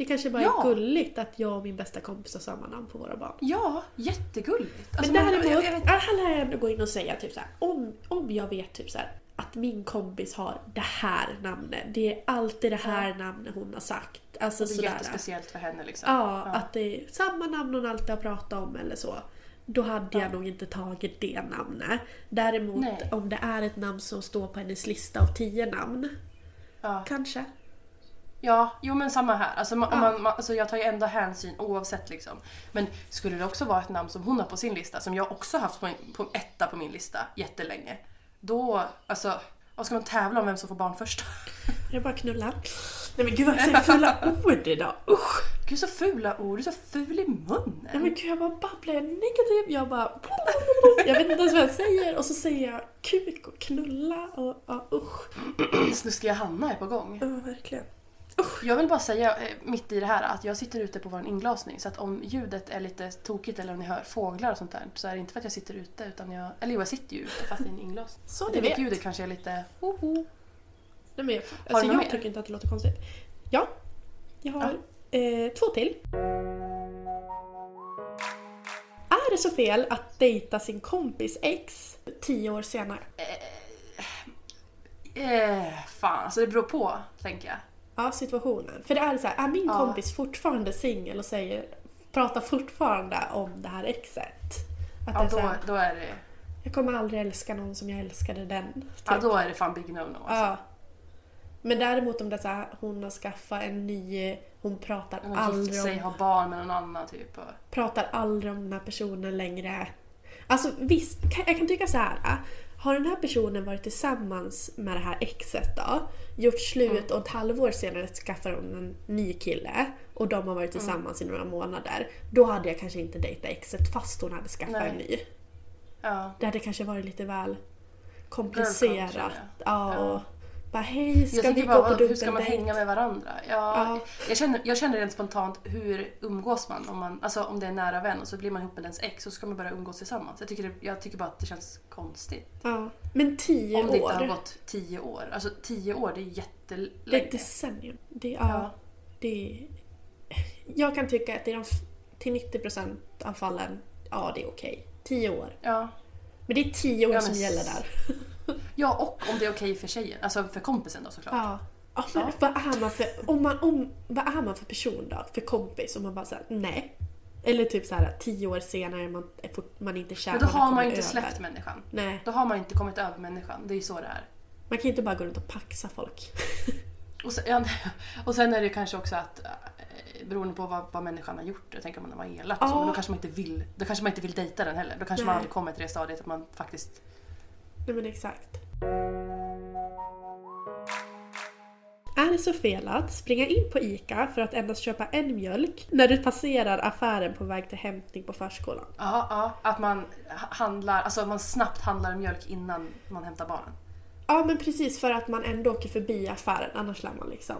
Det kanske bara Ja. är gulligt att jag och min bästa kompis har samma namn på våra barn. Ja, jättegulligt. Alltså, Men däremot, jag, jag vet, här lär jag ändå gå in och säga typ så här, om, om jag vet typ så här, att min kompis har det här namnet. Det är alltid det här namnet hon har sagt. Alltså det är sådär. jättespeciellt för henne liksom. Ja, att det är samma namn hon alltid har pratat om eller så. Då hade jag nog inte tagit det namnet. Däremot Nej. om det är ett namn som står på hennes lista av tio namn. Ja. Kanske. Ja, jo men samma här. Alltså, man, Ja. man, man, alltså jag tar ju ändå hänsyn oavsett liksom. Men skulle det också vara ett namn som hon har på sin lista, som jag också haft på, min, på etta på min lista jättelänge. Då, alltså, vad ska man tävla om vem som får barn först? Det är bara knulla. Nej men gud vad jag säger fula ord idag. Usch! Gud så fula ord, du är så ful i munnen. Nej men gud jag bara babblar jag negativ. Jag bara... Jag vet inte ens vad jag säger. Och så säger jag kuk och knulla och ja, usch. Snuskiga Hanna är på gång. Ja verkligen. Jag vill bara säga eh, mitt i det här att jag sitter ute på vår inglasning så att om ljudet är lite tokigt eller om ni hör fåglar och sånt där så är det inte för att jag sitter ute utan jag... Eller jo, jag sitter ju ute fast i en inglasning. Så att vet. ljudet kanske är lite... Hoho. Nej, men alltså, jag mer? tycker inte att det låter konstigt. Ja, jag har eh, två till. Är det så fel att dejta sin kompis ex tio år senare? Eh, fan, alltså det beror på, tänker jag. Ja, situationen. För det är så här, är min Ja. kompis fortfarande singel och säger, pratar fortfarande om det här exet? Att Ja, är då, här, då, är det, jag kommer aldrig älska någon som jag älskade den. Typ. ja, då är det fan big no-no. Alltså. Ja. Men däremot om det är så här, hon har skaffat en ny, hon pratar Hon aldrig sig, om har barn med någon annan typ. Och... pratar aldrig om den här personen längre. Alltså visst, jag kan tycka så här. Har den här personen varit tillsammans med det här exet då, gjort slut och ett halvår senare skaffar hon en ny kille och de har varit tillsammans i några månader. Då hade jag kanske inte dejtat exet fast hon hade skaffat Nej. en ny. Ja. Det hade kanske varit lite väl komplicerat. Ja, Ja. Bara hej, ska Jag vi tänker gå bara, på hur ska man hänga med varandra? Ja, Ja. Jag, känner, jag känner rent spontant, hur umgås man? Om, man, alltså, om det är en nära vän och så blir man ihop med ens ex och så ska man börja umgås tillsammans. Jag tycker, det, jag tycker bara att det känns konstigt. Ja. Men tio Om det inte har år, gått tio år. Alltså tio år, det är det är jättelänge. ett decennium. Det, ja, Ja. det är, jag kan tycka att i de, till 90% av fallen, ja det är okej. Tio år. Ja. Men det är tio år Ja, som men gäller s- där. Ja, och om det är okej för tjejen. Alltså för kompisen då såklart. Ja. Ja, men Ja. Vad, är man för, om man, om, vad är man för person då? För kompis? Om man bara säger nej. Eller typ så här tio år senare man, är fort, man inte känner Men då har man ju inte släppt människan. Nej, Då har man inte kommit över människan. Det är ju så det är. man kan ju inte bara gå runt och paxa folk. Och sen, ja, och sen är det kanske också att eh, beroende på vad, vad människan har gjort, jag tänker om man var elak och så, Ja. men då kanske man inte vill, då kanske man inte vill dejta den heller. Då kanske man Nej. aldrig kommer till det stadiet att man faktiskt... Nej men exakt. Är det så fel att springa in på ICA för att endast köpa en mjölk när du passerar affären på väg till hämtning på förskolan? Ja, ja, att man ha- handlar, alltså man snabbt handlar mjölk innan man hämtar barnen. Ja men precis för att man ändå åker förbi affären annars lär man liksom.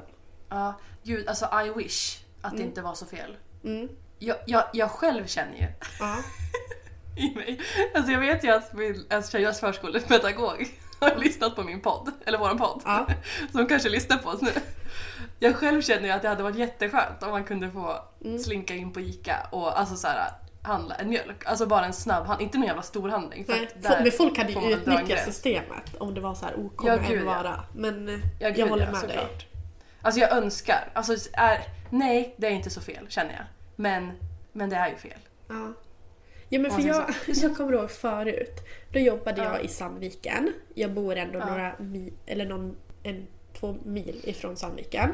Ja, gud alltså I wish att det inte var så fel. Mm. Jag, jag, jag själv känner ju Ja. i mig, alltså jag vet ju att min alltså tjejers förskolepedagog har lyssnat på min podd, eller våran podd, Ja. som kanske lyssnar på oss nu. Jag själv känner ju att det hade varit jätteskönt om man kunde få Mm. slinka in på ICA och alltså så här, handla en mjölk. Alltså bara en snabb handling, inte någon jävla stor handling. För Nej, att fo- där men folk hade ju utnyttjat systemet om det var så här OK Ja, med gud, ja. vara. Men eh, Ja, jag gud, håller ja, med dig. såklart. Alltså jag önskar, alltså är, nej det är inte så fel känner jag. Men, men det är ju fel. Ja. Ja men för jag, jag kommer ihåg förut, då jobbade Ja. jag i Sandviken. Jag bor ändå några mil, eller någon, en, två mil ifrån Sandviken.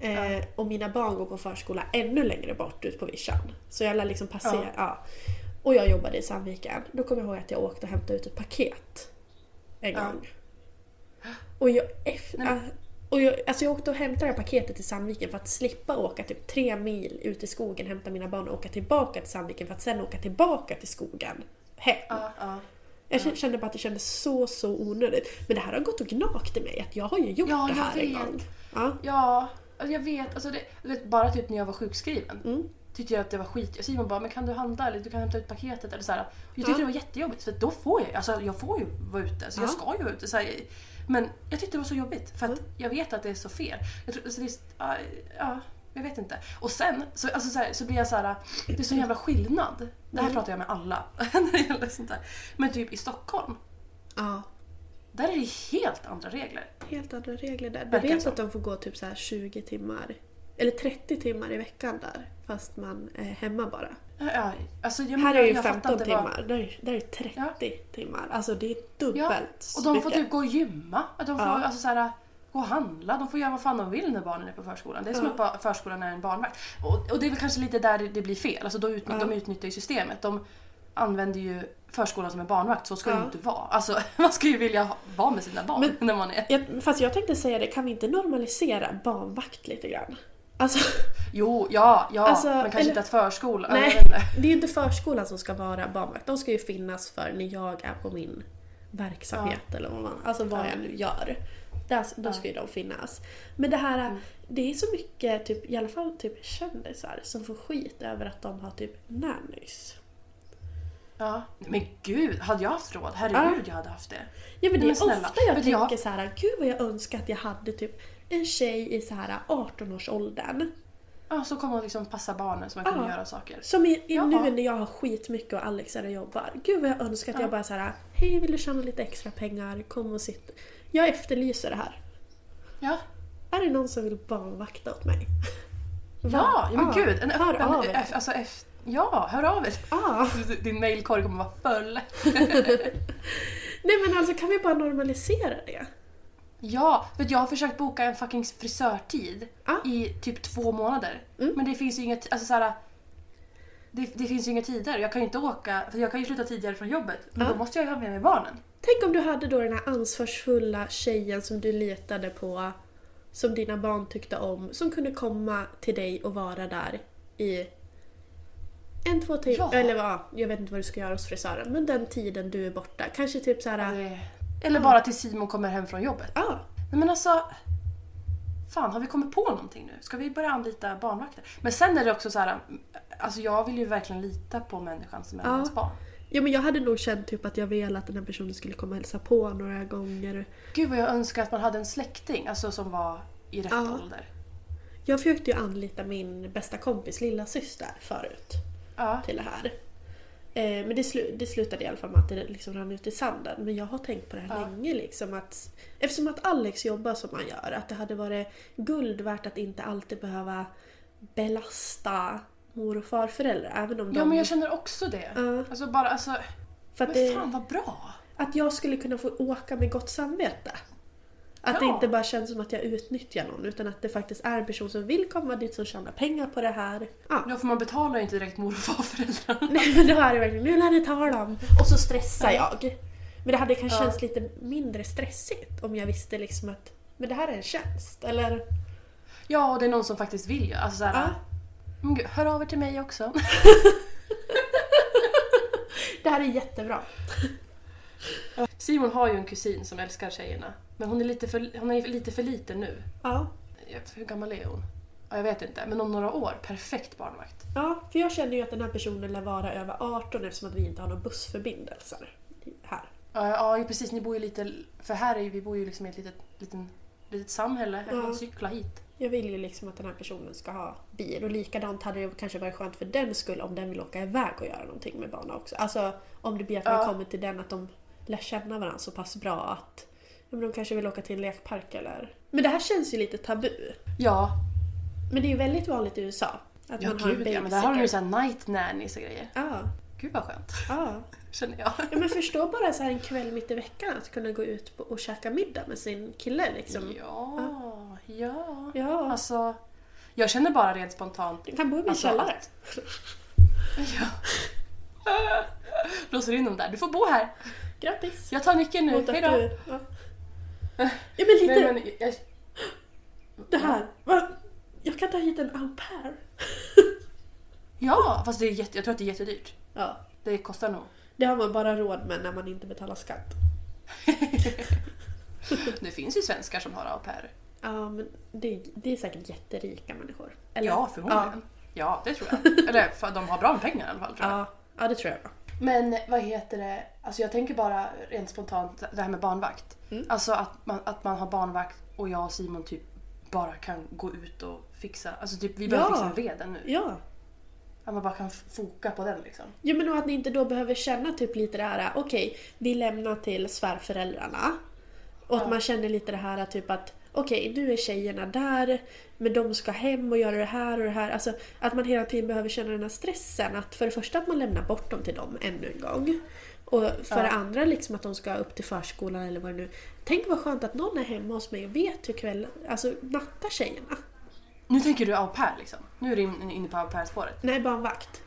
Eh, och mina barn går på förskola ännu längre bort ut på vischan. Så jag lär liksom passera, ja. Och jag jobbade i Sandviken. Då kommer jag ihåg att jag åkte och hämtade ut ett paket. En gång. Och jag, efter, och jag, alltså jag åkte och hämtade det här paketet till Sandviken för att slippa åka typ tre mil ut i skogen, hämta mina barn och åka tillbaka till Sandviken för att sen åka tillbaka till skogen hem. Ja, ja. Jag kände- kände bara att det kändes så, så onödigt. Men det här har gått och gnagt i mig, att jag har ju gjort det här en vet. gång. Ja. Ja, alltså jag vet. Alltså det, vet, bara typ när jag var sjukskriven Mm. Tyckte jag att det var skit. Simon bara, men kan du handla eller du kan hämta ut paketet eller så här. Jag tyckte Ja. det var jättejobbigt för då får jag, alltså jag får ju vara ute. Så jag Ja. ska ju vara ute. Så här, men jag tyckte det var så jobbigt för att jag vet att det är så fel. Jag tror, alltså det är, ja, ja, jag vet inte. Och sen så, alltså så, här, så blir jag så här, det är så jävla skillnad. Det här pratar jag med alla när det gäller sånt där. Men typ i Stockholm, ja. där är det helt andra regler. Helt andra regler där. Du Verkar vet så. att de får gå typ så här 20 timmar, eller 30 timmar i veckan där. Fast man är hemma bara. Ja, alltså jag, Här är ju jag fattar 15 att det var- timmar, där, är- där är det 30 timmar. Alltså det är dubbelt Ja, och de får typ gå och gymma. De får Ja. alltså, så här, gå och handla. De får göra vad fan de vill när barnen är på förskolan. Det är som Ja. att förskolan är en barnvakt. Och, och det är väl kanske lite där det, blir fel. Alltså, då ut, Ja. De utnyttjar ju systemet. De använder ju förskolan som en barnvakt. Så ska det Ja. ju inte vara. Alltså, man ska ju vilja vara med sina barn Men- när man är... Jag, fast jag tänkte säga det, kan vi inte normalisera barnvakt lite grann? Alltså, Jo, ja, ja. Alltså, men kanske eller- inte att förskolan... nej, det är ju inte förskolan som ska vara barnvakt. De ska ju finnas för när jag är på min verksamhet eller vad man, alltså vad Ja. jag nu gör. Där, då ska ju de finnas. Men det här, Mm. det är så mycket, typ, i alla fall typ kändisar som får skit över att de har typ nannys. Ja. Men gud, hade jag haft råd? Herregud, jag hade haft det. Ja men det är Men snälla, ofta jag du, tänker jag- så här, gud vad jag önskar att jag hade typ en tjej i så här 18-årsåldern. Ja, så kommer man liksom passa barnen så man kan Ja. göra saker. Som i, i nu när jag har skitmycket och Alex är och jobbar. Gud vad jag önskar att Ja. jag bara så här, hej vill du tjäna lite extra pengar? Kom och sitt. Jag efterlyser det här. Ja. Är det någon som vill barnvakta åt mig? Ja, ja men Ja, gud. En hör öppen... av er. Alltså, ja, hör av er. Ah. Din mailkorg kommer vara full. Nej men alltså kan vi bara normalisera det? Ja, för jag har försökt boka en fucking frisörtid Ja. i typ två månader. Mm. Men det finns ju inget, alltså såhär, det, det finns ju inga tider. Jag kan ju inte åka, för jag kan ju sluta tidigare från jobbet. Men Ja. då måste jag ju ha med mig barnen. Tänk om du hade då den här ansvarsfulla tjejen som du letade på, som dina barn tyckte om, som kunde komma till dig och vara där i en, två timmar, Ja. eller vad, jag vet inte vad du ska göra hos frisören, men den tiden du är borta. Kanske typ så här. Det- Eller bara till Simon kommer hem från jobbet. ja. Nej men alltså... Fan, har vi kommit på någonting nu? Ska vi börja anlita barnvakter? Men sen är det också så här. Alltså jag vill ju verkligen lita på människan som är Ja. ens barn. ja, men jag hade nog känt typ att jag ville att den här personen skulle komma och hälsa på några gånger. Gud vad jag önskar att man hade en släkting, alltså som var i rätt Ja. ålder. Jag försökte ju anlita min bästa kompis lilla syster förut. Ja. till det här. Eh, men det, slu- det slutade i alla fall med att det liksom rann ut i sanden. Men jag har tänkt på det här Ja. länge. Liksom att, eftersom att Alex jobbar som han gör, att det hade varit guld värt att inte alltid behöva belasta mor och farföräldrar. Även om de... Ja men jag känner också det. Ja. Alltså bara alltså... för att, Men det, fan vad bra! att jag skulle kunna få åka med gott samvete. Att det inte bara känns som att jag utnyttjar någon utan att det faktiskt är en person som vill komma dit som tjänar pengar på det här. Ja. Ja för man betalar ju inte direkt mor och farföräldrar. Nej men då är det verkligen, nu lär ni tala om. Och så stressar jag. Men det hade kanske Ja. känts lite mindre stressigt om jag visste liksom att men det här är en tjänst. Eller Ja och det är någon som faktiskt vill ju. Alltså såhär... Ja. Men gud, hör av er till mig också. det här är jättebra. Simon har ju en kusin som älskar tjejerna. Men hon är lite för, hon är lite för liten nu. Ja. Hur gammal är hon? Ja, jag vet inte, men om några år, perfekt barnvakt. ja, för jag känner ju att den här personen lär vara över 18 eftersom att vi inte har några bussförbindelser här. Ja, ja precis. Ni bor ju lite... För här är vi bor ju liksom i ett litet, liten, litet samhälle. Jag kan Ja. cykla hit. Jag vill ju liksom att den här personen ska ha bil och likadant hade det kanske varit skönt för den skull om den vill åka iväg och göra någonting med barnen också. Alltså om det blir att man Ja. kommer till den att de lär känna varandra så pass bra att men de kanske vill åka till en lekpark eller... Men det här känns ju lite tabu. Ja, Men det är ju väldigt vanligt i USA. Att ja man har en gud ja. Men där har de ju babysitter. såhär night nannies och grejer. Ja, Gud vad skönt. ja. Känner jag. Ja men förstå bara så här en kväll mitt i veckan att kunna gå ut och käka middag med sin kille liksom. Ja, ja. Ja. Alltså, jag känner bara rent spontant... Du kan bo i min Alltså, källare. Ja. Låser in dem där. Du får bo här. Grattis! Jag tar nyckeln nu. Hejdå. du- Ja. Ja men lite Nej, men jag, det här. Va? Jag kan ta hit en au pair. ja, fast det är jätte, jag tror att det är jättedyrt. Ja. Det kostar nog. Det har man bara råd med när man inte betalar skatt. Det finns ju svenskar som har au pair. Ja men det, det är säkert jätterika människor. Eller? Ja, förmodligen. Ja. det tror jag. Eller för de har bra med pengar i alla fall tror jag. Ja, ja det tror jag. Men vad heter det, alltså jag tänker bara rent spontant det här med barnvakt. Alltså att man, att man har barnvakt och jag och Simon typ bara kan gå ut och fixa, alltså typ vi behöver Ja. fixa veden nu. Ja. Att man bara kan foka på den liksom. Jo men och att ni inte då behöver känna typ lite det här, okej, vi lämnar till svärföräldrarna. Och att man känner lite det här typ att okej, nu är tjejerna där, men de ska hem och göra det här och det här. Alltså att man hela tiden behöver känna den här stressen. Att för det första att man lämnar bort dem till dem ännu en gång. Och för det andra liksom att de ska upp till förskolan eller vad det nu Tänk vad skönt att någon är hemma hos mig och vet hur kväll, alltså nattar tjejerna. Nu tänker du au pair liksom. Nu är du in- inne på au pair-spåret. Nej, barnvakt.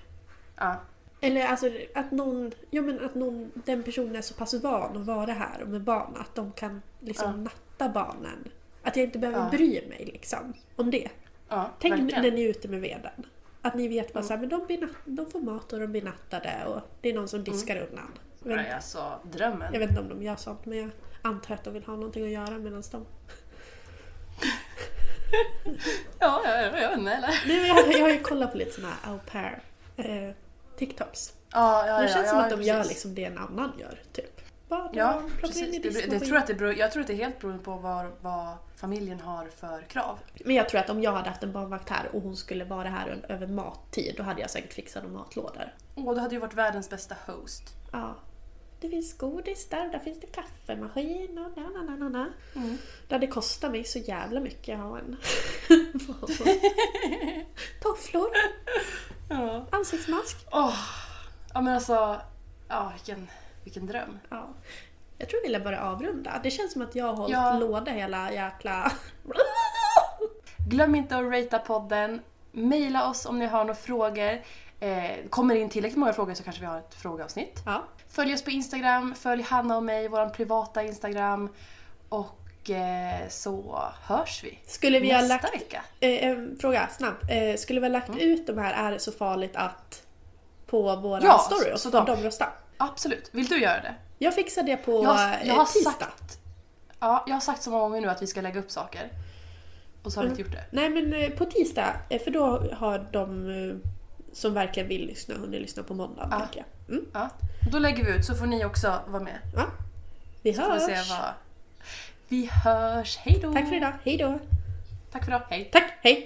Ja. Eller alltså att någon, ja men att någon, den personen är så pass van att vara här och med barn att de kan liksom natta barnen. Att jag inte behöver Ja. bry mig liksom om det. Ja, Tänk verkligen. när ni är ute med veden. Att ni vet bara såhär, men de, blir de får mat och de blir nattade och det är någon som diskar undan. Jag vet, Nej, alltså drömmen. jag vet inte om de gör sånt men jag antar att de vill ha någonting att göra medan de... Ja, ja, ja, jag vet inte eller? Nej, jag, jag har ju kollat på lite såna här au pair eh, TikToks. Ja, ja, Det ja, känns ja, som att de precis. gör liksom det en annan gör, typ. Ja, plocka in i precis. Det, det, tror jag, att det beror, jag tror att det är helt beroende på vad, vad familjen har för krav. Men jag tror att om jag hade haft en barnvakt här och hon skulle vara här över mattid, då hade jag säkert fixat några matlådor. Åh, du hade ju varit världens bästa host. Ja. Det finns godis där, där finns det kaffemaskin och na, na, na, na, na. Det hade kostat mig så jävla mycket att ha en Tofflor, Ja. ansiktsmask. Åh, ja men alltså, ja vilken, vilken dröm. Ja. Jag tror vi vill börja avrunda. Det känns som att jag har hållit Ja. låda hela jäkla... Glöm inte att ratea podden. Maila oss om ni har några frågor. Eh, kommer in tillräckligt många frågor så kanske vi har ett frågeavsnitt. Ja. Följ oss på Instagram, följ Hanna och mig, vår privata Instagram. Och eh, så hörs vi Skulle vi ha nästa lagt... vecka. Eh, en fråga, snabbt. Eh, skulle vi ha lagt ut de här Är det så farligt att på våra Ja, story och så får de rösta? Absolut. Vill du göra det? Jag fixar det på Jag, eh, jag har tisdag. sagt... Ja, jag har sagt så många gånger nu att vi ska lägga upp saker. Och så har vi inte gjort det. Nej men eh, på tisdag, eh, för då har de som verkligen vill lyssna hunnit lyssna på måndag. Ja. jag. Mm. Ja. Då lägger vi ut så får ni också vara med. Ja. Vi Så får vi hörs! se vad... Vi hörs. Hej då! Tack för idag, hej då! Tack för idag. Hej! Tack, hej!